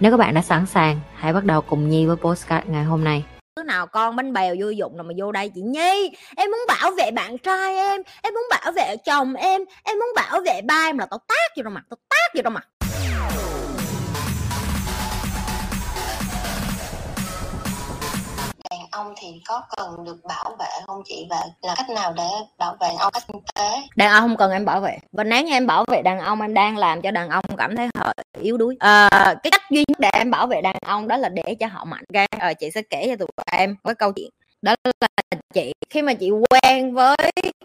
Nếu các bạn đã sẵn sàng, hãy bắt đầu cùng Nhi với postcard ngày hôm nay. Đứa nào con bánh bèo vô dụng nào mà vô đây chị Nhi Em muốn bảo vệ bạn trai em Em muốn bảo vệ chồng em Em muốn bảo vệ ba em là tao tác vô trong mặt Tao tác vô trong mặt ông thì có cần được bảo vệ không chị? Và là cách nào để bảo vệ đàn ông cách kinh tế? Đàn ông không cần em bảo vệ. Và nếu như em bảo vệ đàn ông Em đang làm cho đàn ông cảm thấy họ yếu đuối. À, Cái cách duy nhất để em bảo vệ đàn ông Đó là để cho họ mạnh okay? à, Chị sẽ kể cho tụi em cái câu chuyện. Đó là chị, khi mà chị quen với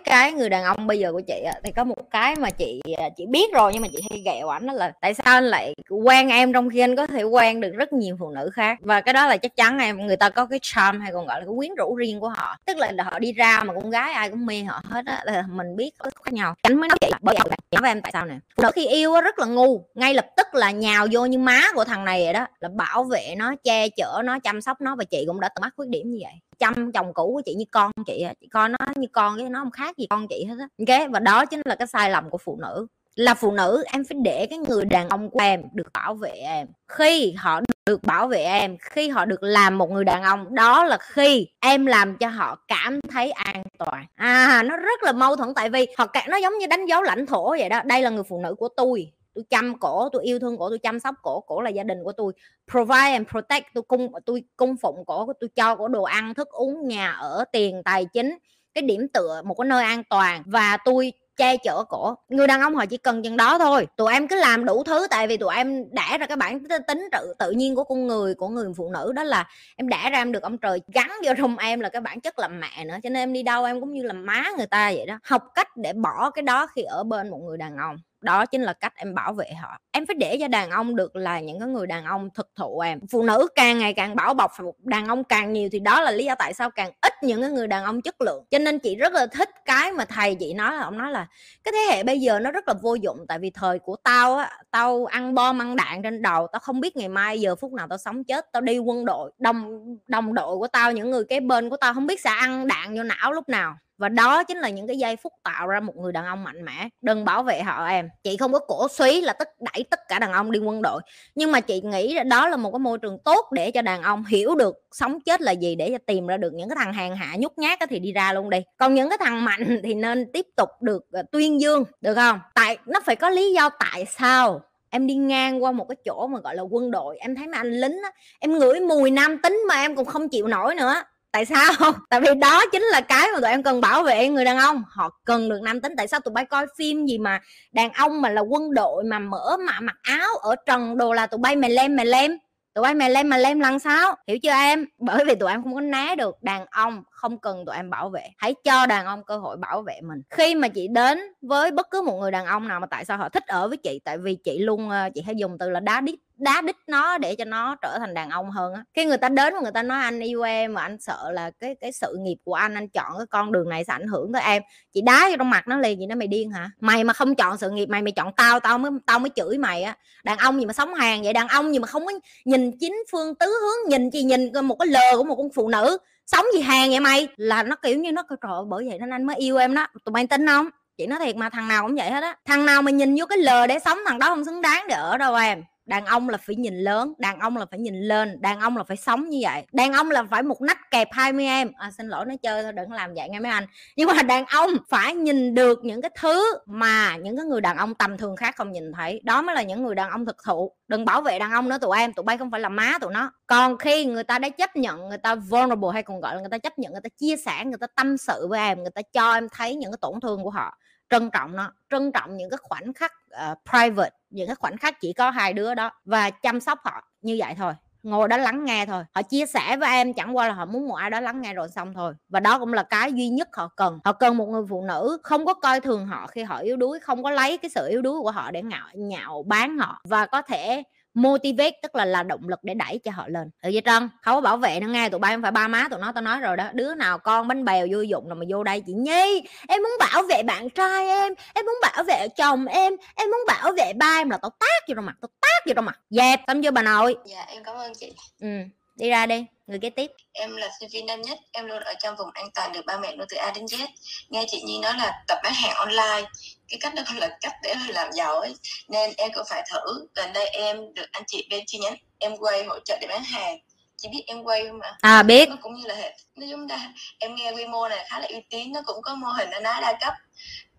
cái người đàn ông bây giờ của chị thì có một cái mà chị à, chị biết rồi nhưng mà chị hay ghẹo ảnh đó là tại sao anh lại quen em trong khi anh có thể quen được rất nhiều phụ nữ khác. Và cái đó là chắc chắn em, người ta có cái charm hay còn gọi là cái quyến rũ riêng của họ. Tức là họ đi ra mà con gái ai cũng mê họ hết á, là mình biết có khác nhau. Anh mới nói vậy bởi vậy với em tại sao nè. Phụ nữ khi yêu rất là ngu, ngay lập tức là nhào vô như má của thằng này vậy đó, là bảo vệ nó, che chở nó, chăm sóc nó và chị cũng đã từng mắc khuyết điểm như vậy. Chăm chồng cũ của chị như con chị chị coi nó như con cái nó không khác gì con chị hết á. Ok và đó chính là cái sai lầm của phụ nữ. Là phụ nữ em phải để cái người đàn ông của em được bảo vệ em. Khi họ được bảo vệ em, khi họ được làm một người đàn ông, đó là khi em làm cho họ cảm thấy an toàn. À nó rất là mâu thuẫn tại vì họ nó giống như đánh dấu lãnh thổ vậy đó. Đây là người phụ nữ của tôi tôi chăm cổ, tôi yêu thương cổ, tôi chăm sóc cổ cổ là gia đình của tôi. Provide and protect, tôi cung tôi cung phụng cổ, tôi cho cổ đồ ăn, thức uống, nhà ở, tiền, tài chính, cái điểm tựa, một cái nơi an toàn và tôi che chở cổ. Người đàn ông họ chỉ cần chừng đó thôi. Tụi em cứ làm đủ thứ, tại vì tụi em đẻ ra cái bản tính tự tự nhiên của con người, của người phụ nữ, đó là em đẻ ra em được ông trời gắn vô trong em là cái bản chất làm mẹ nữa, cho nên em đi đâu em cũng như là má người ta vậy đó. Học cách để bỏ cái đó khi ở bên một người đàn ông đó chính là cách em bảo vệ họ em phải để cho đàn ông được là những cái người đàn ông thực thụ em phụ nữ càng ngày càng bảo bọc đàn ông càng nhiều thì đó là lý do tại sao càng ít những cái người đàn ông chất lượng. Cho nên chị rất là thích cái mà thầy chị nói là, ông nói là cái thế hệ bây giờ nó rất là vô dụng tại vì thời của tao á, tao ăn bom ăn đạn trên đầu, tao không biết ngày mai giờ phút nào tao sống chết, tao đi quân đội, đồng đồng đội của tao, những người kế bên của tao không biết sẽ ăn đạn vô não lúc nào. Và đó chính là những cái giây phút tạo ra một người đàn ông mạnh mẽ. Đừng bảo vệ họ em. Chị không có cổ suý là tất đẩy tất cả đàn ông đi quân đội. Nhưng mà chị nghĩ đó là một cái môi trường tốt để cho đàn ông hiểu được sống chết là gì, để cho tìm ra được những cái thằng hàng hạ nhút nhát thì đi ra luôn đi. Còn những cái thằng mạnh thì nên tiếp tục được ờ, tuyên dương, được không? Tại nó phải có lý do tại sao em đi ngang qua một cái chỗ mà gọi là quân đội. Em thấy mấy anh lính á, em ngửi mùi nam tính mà em cũng không chịu nổi nữa tại sao? Tại vì đó chính là cái mà tụi em cần bảo vệ người đàn ông. Họ cần được nam tính. Tại sao tụi bay coi phim gì mà đàn ông mà là quân đội mà mở mà mặc áo ở trần đồ là tụi bay mè lem mè lem? Tụi bay mè lem mà lem lần sao? Hiểu chưa em? Bởi vì tụi em không có né được đàn ông không cần tụi em bảo vệ. Hãy cho đàn ông cơ hội bảo vệ mình. Khi mà chị đến với bất cứ một người đàn ông nào mà tại sao họ thích ở với chị? Tại vì chị luôn ờ, chị hay dùng từ là đá đít đá đít nó để cho nó trở thành đàn ông hơn á. Khi người ta đến và người ta nói anh yêu em mà anh sợ là cái cái sự nghiệp của anh anh chọn cái con đường này sẽ ảnh hưởng tới em. Chị đá vô trong mặt nó liền vậy, nó mày điên hả? Mày mà không chọn sự nghiệp mày mày chọn tao tao mới tao mới chửi mày á. Đàn ông gì mà sống hàng vậy? Đàn ông gì mà không có nhìn chính phương tứ hướng nhìn chỉ nhìn một cái lờ của một con phụ nữ sống gì hàng vậy mày? Là nó kiểu như nó trời bởi vậy nên anh mới yêu em đó. Tụi mày tin không? Chị nói thiệt mà thằng nào cũng vậy hết á. Thằng nào mà nhìn vô cái lờ để sống thằng đó không xứng đáng để ở đâu em đàn ông là phải nhìn lớn đàn ông là phải nhìn lên đàn ông là phải sống như vậy. Đàn ông là phải một nách kẹp 20 em. À, xin lỗi nó chơi thôi đừng làm vậy nghe mấy anh. Nhưng mà đàn ông phải nhìn được những cái thứ mà những cái người đàn ông tầm thường khác không nhìn thấy. Đó mới là những người đàn ông thực thụ. Đừng bảo vệ đàn ông nữa tụi em tụi bay không phải là má tụi nó. Còn khi người ta đã chấp nhận người ta vulnerable hay còn gọi là người ta chấp nhận người ta chia sẻ người ta tâm sự với em người ta cho em thấy những cái tổn thương của họ trân trọng nó trân trọng những cái khoảnh khắc uh, private những cái khoảnh khắc chỉ có hai đứa đó và chăm sóc họ như vậy thôi ngồi đó lắng nghe thôi. Họ chia sẻ với em chẳng qua là họ muốn một ai đó lắng nghe rồi xong thôi. Và đó cũng là cái duy nhất họ cần. Họ cần một người phụ nữ không có coi thường họ khi họ yếu đuối không có lấy cái sự yếu đuối của họ để ngạo nhạo bán họ và có thể motivate tức là là động lực để đẩy cho họ lên. Được chưa trân không có bảo vệ nó nghe tụi bay không phải ba má tụi nó tao nói rồi đó. Đứa nào con bánh bèo vô dụng rồi mà vô đây chị nhi em muốn bảo vệ bạn trai em em muốn bảo vệ chồng em em muốn bảo vệ ba em là tao tác vô trong mặt tao tác vô trong mặt. Dẹp tâm chưa bà nội. Dạ em cảm ơn chị. Ừ đi ra đi người kế tiếp. Em là sinh viên năm nhất em luôn ở trong vùng an toàn được ba mẹ nuôi từ A đến Z. Nghe chị Nhi nói là tập bán hàng online cái cách đó là cách để làm giàu ấy. Nên em cũng phải thử gần đây em được anh chị bên chi nhánh em quay hỗ trợ để bán hàng. Chị biết em quay không ạ? À biết. Nó cũng như là hệ nói chung là em nghe quy mô này khá là uy tín nó cũng có mô hình nó nói đa cấp.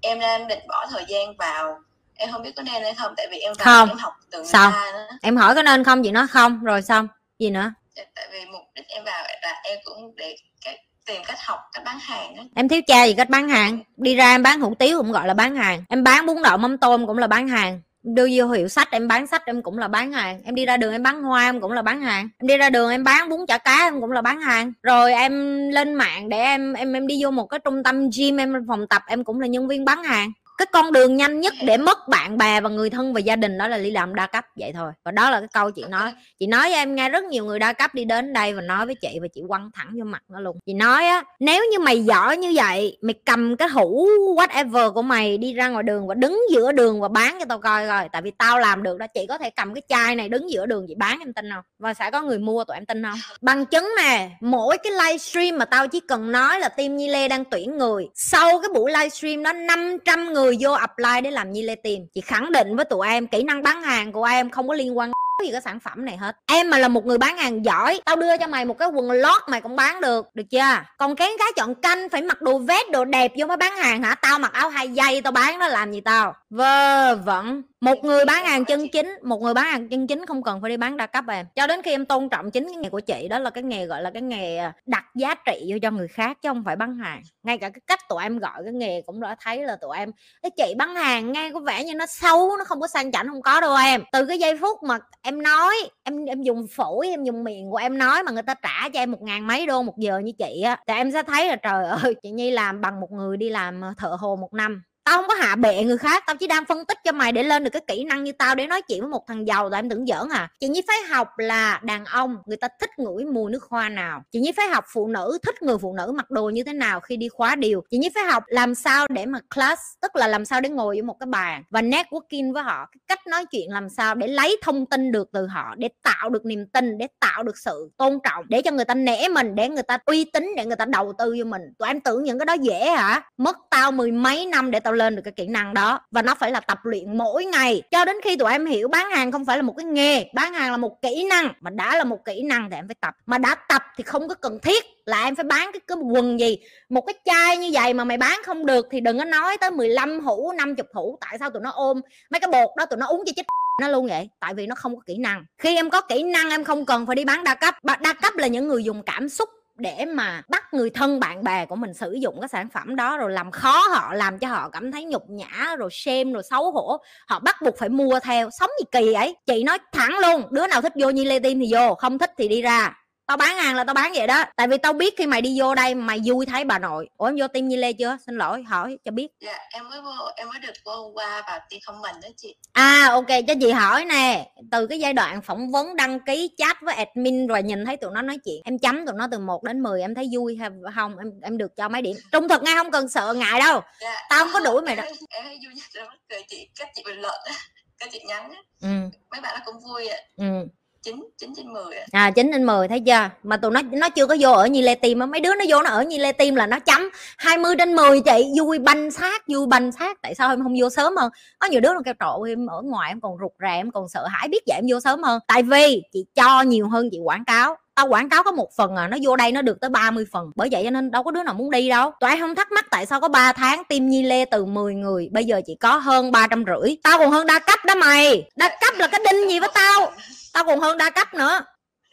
Em đang định bỏ thời gian vào. Em không biết có nên hay không tại vì em vào Không. em học từ người ta nữa. Em hỏi có nên không? Chị nói không. Rồi xong. Gì nữa tại vì mục đích em vào là em cũng để cái, tìm cách học cách bán hàng đó em thiếu cha gì cách bán hàng? Đi ra em bán hủ tiếu cũng gọi là bán hàng. Em bán bún đậu mắm tôm cũng là bán hàng. Đưa vô hiệu sách em bán sách em cũng là bán hàng. Em đi ra đường em bán hoa em cũng là bán hàng. Em đi ra đường em bán bún chả cá em cũng là bán hàng. Rồi em lên mạng để em em em đi vô một cái trung tâm gym em phòng tập em cũng là nhân viên bán hàng cái con đường nhanh nhất để mất bạn bè và người thân và gia đình đó là đi làm đa cấp, vậy thôi. Và đó là cái câu chị nói. Chị nói với em nghe rất nhiều người đa cấp đi đến đây và nói với chị và chị quăng thẳng vô mặt nó luôn. Chị nói á, nếu như mày giỏi như vậy, mày cầm cái hũ whatever của mày đi ra ngoài đường và đứng giữa đường và bán cho tao coi rồi tại vì tao làm được đó. Chị có thể cầm cái chai này đứng giữa đường chị bán, em tin không? Và sẽ có người mua, tụi em tin không? Bằng chứng nè, mỗi cái livestream mà tao chỉ cần nói là team Nhi Lê đang tuyển người, sau cái buổi livestream đó 500 người người vô apply để làm Nhi Lê tìm. Chị khẳng định với tụi em, kỹ năng bán hàng của em không có liên quan gì cái sản phẩm này hết. Em mà là một người bán hàng giỏi, tao đưa cho mày một cái quần lót mày cũng bán được được chưa? Còn kén cái chọn canh phải mặc đồ vest đồ đẹp vô mới bán hàng hả? Tao mặc áo hai dây, tao bán nó làm gì tao? Vơ vẩn. Một người bán hàng chân chính, một người bán hàng chân chính không cần phải đi bán đa cấp em. Cho đến khi em tôn trọng chính cái nghề của chị, đó là cái nghề gọi là cái nghề à, đặt giá trị vô cho người khác chứ không phải bán hàng. Ngay cả cái cách tụi em gọi cái nghề cũng đã thấy là tụi em cái chị bán hàng nghe có vẻ như nó xấu, nó không có sang chảnh, không có đâu em. Từ cái giây phút mà em nói, em em dùng phổi, em dùng miệng của em nói mà người ta trả cho em một ngàn mấy đô một giờ như chị á. Thì em sẽ thấy là trời ơi, chị nhi làm bằng một người đi làm ờ, thợ hồ một năm tao không có hạ bệ người khác, tao chỉ đang phân tích cho mày để lên được cái kỹ năng như tao để nói chuyện với một thằng giàu tụi em tưởng giỡn à. Chị nhi phải học là đàn ông, người ta thích ngửi mùi nước hoa nào. Chị nhi phải học phụ nữ, thích người phụ nữ mặc đồ như thế nào khi đi khóa điều. Chị nhi phải học làm sao để mà class, tức là làm sao để ngồi với một cái bàn và networking với họ. Cái cách nói chuyện làm sao để lấy thông tin được từ họ, để tạo được niềm tin, để tạo được sự tôn trọng, để cho người ta nể mình, để người ta uy tín, để người ta đầu tư cho mình. Tụi em tưởng những cái đó dễ hả? Mất tao mười mấy năm để tao lên được cái kỹ năng đó. Và nó phải là tập luyện mỗi ngày. Cho đến khi tụi em hiểu bán hàng không phải là một cái nghề, bán hàng là một kỹ năng, mà đã là một kỹ năng thì em phải tập. Mà đã tập thì không có cần thiết là em phải bán cái cái quần gì, một cái chai như vậy mà mày bán không được thì đừng có nói tới 15 hũ 50 hũ, tại sao tụi nó ôm mấy cái bột đó, tụi nó uống cho chết nó luôn vậy. Tại vì nó không có kỹ năng. Khi em có kỹ năng, em không cần phải đi bán đa cấp. Đa cấp là những người dùng cảm xúc để mà bắt người thân bạn bè của mình sử dụng cái sản phẩm đó, rồi làm khó họ, làm cho họ cảm thấy nhục nhã, rồi xem rồi xấu hổ, họ bắt buộc phải mua theo. Sống gì kỳ ấy? Chị nói thẳng luôn, đứa nào thích vô như lê tim thì vô, không thích thì đi ra tao bán hàng là tao bán vậy đó. Tại vì tao biết khi mày đi vô đây mày vui thấy bà nội. Ủa em vô tim như lê chưa? Xin lỗi hỏi cho biết. Dạ em mới vô em mới được vô hôm qua vào team không mình đó chị. À ok cho chị hỏi nè. Từ cái giai đoạn phỏng vấn đăng ký chat với admin Rồi nhìn thấy tụi nó nói chuyện Em chấm tụi nó từ 1 đến 10 Em thấy vui hay không? Em em được cho mấy điểm. Trung thực ngay không cần sợ ngại đâu. Dạ. Tao không có đuổi mày đâu. em, thấy vui nhất là cười chị các chị bình luận các chị nhắn ừ, mấy bạn nó cũng vui ạ. Ừ chín chín trên mười ạ. À 9 trên 10 thấy chưa? Mà tụi nó nó chưa có vô ở Nhi Lê Tim Mấy đứa nó vô nó ở Nhi Lê Tim là nó chấm 20 trên 10 chị. Vui banh sát vui banh sát Tại sao em không vô sớm hơn? Có nhiều đứa nó kêu trộn em ở ngoài em còn rụt rè, Em còn sợ hãi biết vậy em vô sớm hơn. Tại vì chị cho nhiều hơn chị quảng cáo tao quảng cáo có một phần à nó vô đây nó được tới 30 phần. Bởi vậy cho nên đâu có đứa nào muốn đi đâu. Tụi em không thắc mắc tại sao có 3 tháng tim nhi lê từ 10 người, bây giờ chỉ có hơn ba trăm rưỡi. Tao còn hơn đa cấp đó mày. Đa cấp là cái đinh gì với tao? Tao còn hơn đa cấp nữa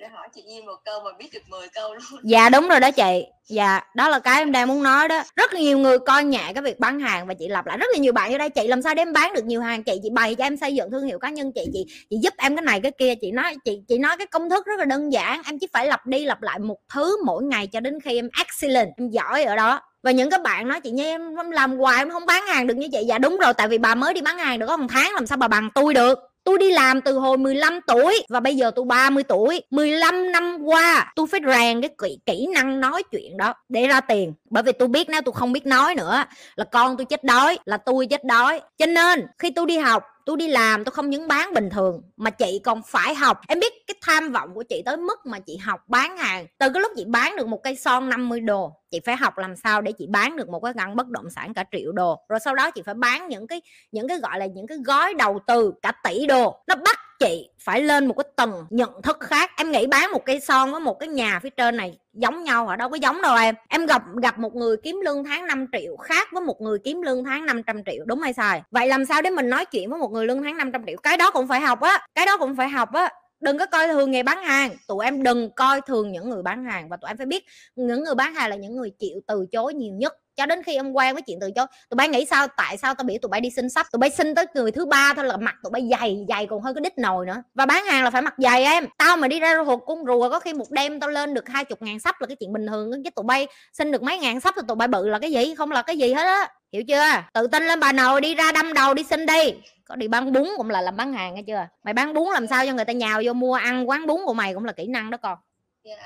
sẽ hỏi chị Nhi một câu mà biết được 10 câu luôn. Dạ đúng rồi đó chị. Dạ đó là cái em đang muốn nói đó. Rất nhiều người coi nhẹ cái việc bán hàng và chị lặp lại rất là nhiều bạn ở đây. Chị làm sao để em bán được nhiều hàng? Chị chị bày cho em xây dựng thương hiệu cá nhân. Chị chị chị giúp em cái này cái kia. Chị nói, chị chị nói cái công thức rất là đơn giản. Em chỉ phải lặp đi lặp lại một thứ mỗi ngày cho đến khi em excellent, em giỏi ở đó. Và những cái bạn nói, chị nhi, em em làm hoài em không bán hàng được như chị dạ đúng rồi, tại vì bà mới đi bán hàng được có một tháng, làm sao bà bằng tôi được? Tôi đi làm từ hồi 15 tuổi và bây giờ tôi 30 tuổi. 15 năm qua tôi phải rèn cái kỹ, kỹ năng nói chuyện đó để ra tiền. Bởi vì tôi biết nếu tôi không biết nói nữa là con tôi chết đói là tôi chết đói. Cho nên khi tôi đi học tôi đi làm tôi không những bán bình thường mà chị còn phải học. Em biết cái tham vọng của chị tới mức mà chị học bán hàng. Từ cái lúc chị bán được một cây son 50 đô chị phải học làm sao để chị bán được một cái căn bất động sản cả triệu đô rồi sau đó chị phải bán những cái những cái gọi là những cái gói đầu tư cả tỷ đô nó bắt chị phải lên một cái tầng nhận thức khác. Em nghĩ bán một cây son với một cái nhà phía trên này giống nhau ở đâu có giống đâu em. Em gặp gặp một người kiếm lương tháng 5 triệu khác với một người kiếm lương tháng 500 triệu, đúng hay sai? Vậy làm sao để mình nói chuyện với một người lương tháng 500 triệu? Cái đó cũng phải học á, cái đó cũng phải học á đừng có coi thường nghề bán hàng. Tụi em đừng coi thường những người bán hàng và tụi em phải biết những người bán hàng là những người chịu từ chối nhiều nhất cho đến khi em quen với chuyện từ chối, tụi bay nghĩ sao, tại sao tao biểu tụi bay đi xin sắp, tụi bay xin tới người thứ ba thôi là mặt tụi bay dày dày còn hơn cái đít nồi nữa. Và bán hàng là phải mặc dày em. Tao mà đi ra ruột con rùa, có khi một đêm tao lên được hai chục ngàn sắp là cái chuyện bình thường, chứ tụi bay xin được mấy ngàn sắp thì tụi bay bự là cái gì? Không là cái gì hết á. Hiểu chưa? Tự tin lên bà nội đi, ra đâm đầu đi xin đi. Có đi bán bún cũng là làm bán hàng nghe chưa? Mày bán bún làm sao cho người ta nhào vô mua, ăn quán bún của mày cũng là kỹ năng đó con. Yeah.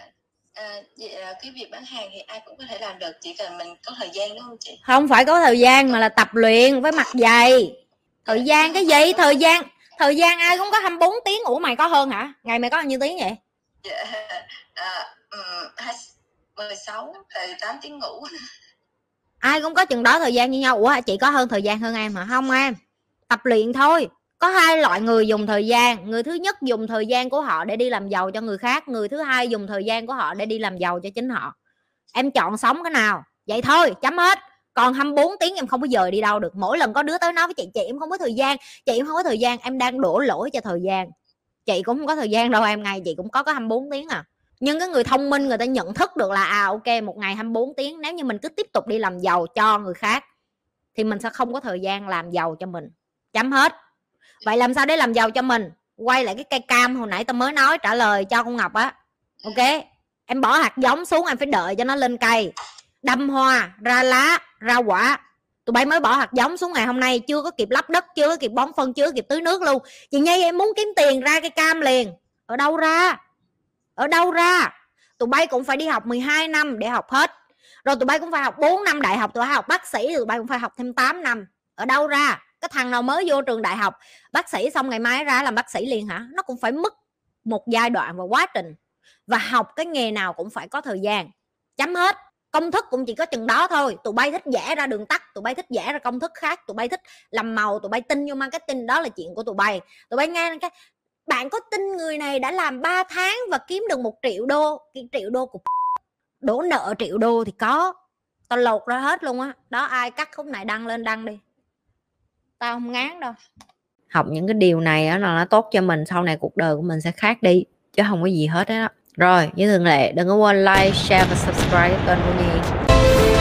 Dạ. À, là cái việc bán hàng thì ai cũng có thể làm được chỉ cần mình có thời gian đúng không chị? Không phải có thời gian mà là tập luyện với mặt dày thời gian cái gì? Thời gian thời gian ai cũng có 24 tiếng ủa mày có hơn hả? Ngày mày có bao nhiêu tiếng vậy? Dạ, à, um, 16 18 tiếng ngủ. Ai cũng có chừng đó thời gian như nhau. Ủa chị có hơn thời gian hơn em hả? Không em tập luyện thôi có hai loại người dùng thời gian, người thứ nhất dùng thời gian của họ để đi làm giàu cho người khác, người thứ hai dùng thời gian của họ để đi làm giàu cho chính họ. Em chọn sống cái nào? Vậy thôi, chấm hết. Còn 24 tiếng em không có giờ đi đâu được. Mỗi lần có đứa tới nói với chị chị, em không có thời gian. Chị, em không có thời gian. Em đang đổ lỗi cho thời gian. Chị cũng không có thời gian đâu em ngày chị cũng có có 24 tiếng à. Nhưng cái người thông minh người ta nhận thức được là à ok, một ngày 24 tiếng, nếu như mình cứ tiếp tục đi làm giàu cho người khác thì mình sẽ không có thời gian làm giàu cho mình. Chấm hết vậy làm sao để làm giàu cho mình? Quay lại cái cây cam hồi nãy tao mới nói trả lời cho con ngọc á. Ok em bỏ hạt giống xuống em phải đợi cho nó lên cây. Đâm hoa ra lá ra quả. Tụi bay mới bỏ hạt giống xuống ngày hôm nay chưa có kịp lắp đất chưa có kịp bón phân chưa có kịp tưới nước luôn. Chị nhi em muốn kiếm tiền ra cây cam liền. Ở đâu ra? Ở đâu ra? Tụi bay cũng phải đi học 12 năm để học hết. Rồi tụi bay cũng phải học 4 năm đại học tụi bay học bác sĩ tụi bay cũng phải học thêm 8 năm. Ở đâu ra cái thằng nào mới vô trường đại học, bác sĩ xong ngày mai ra làm bác sĩ liền hả? Nó cũng phải mất một giai đoạn và quá trình. Và học cái nghề nào cũng phải có thời gian. Chấm hết. Công thức cũng chỉ có chừng đó thôi. Tụi bay thích vẽ ra đường tắt, tụi bay thích vẽ ra công thức khác, tụi bay thích làm màu, tụi bay tin vô marketing. Đó là chuyện của tụi bay. Tụi bay nghe cái, bạn có tin người này đã làm 3 tháng và kiếm được một triệu đô? Cái triệu đô của đổ nợ triệu đô thì có. Tao lột ra hết luôn á. Đó. đó, ai cắt khúc này đăng lên đăng đi tao không ngán đâu. Học những cái điều này đó là nó tốt cho mình, sau này cuộc đời của mình sẽ khác đi, chứ không có gì hết đó rồi, như thường lệ, đừng có quên like, share và subscribe kênh của nhi.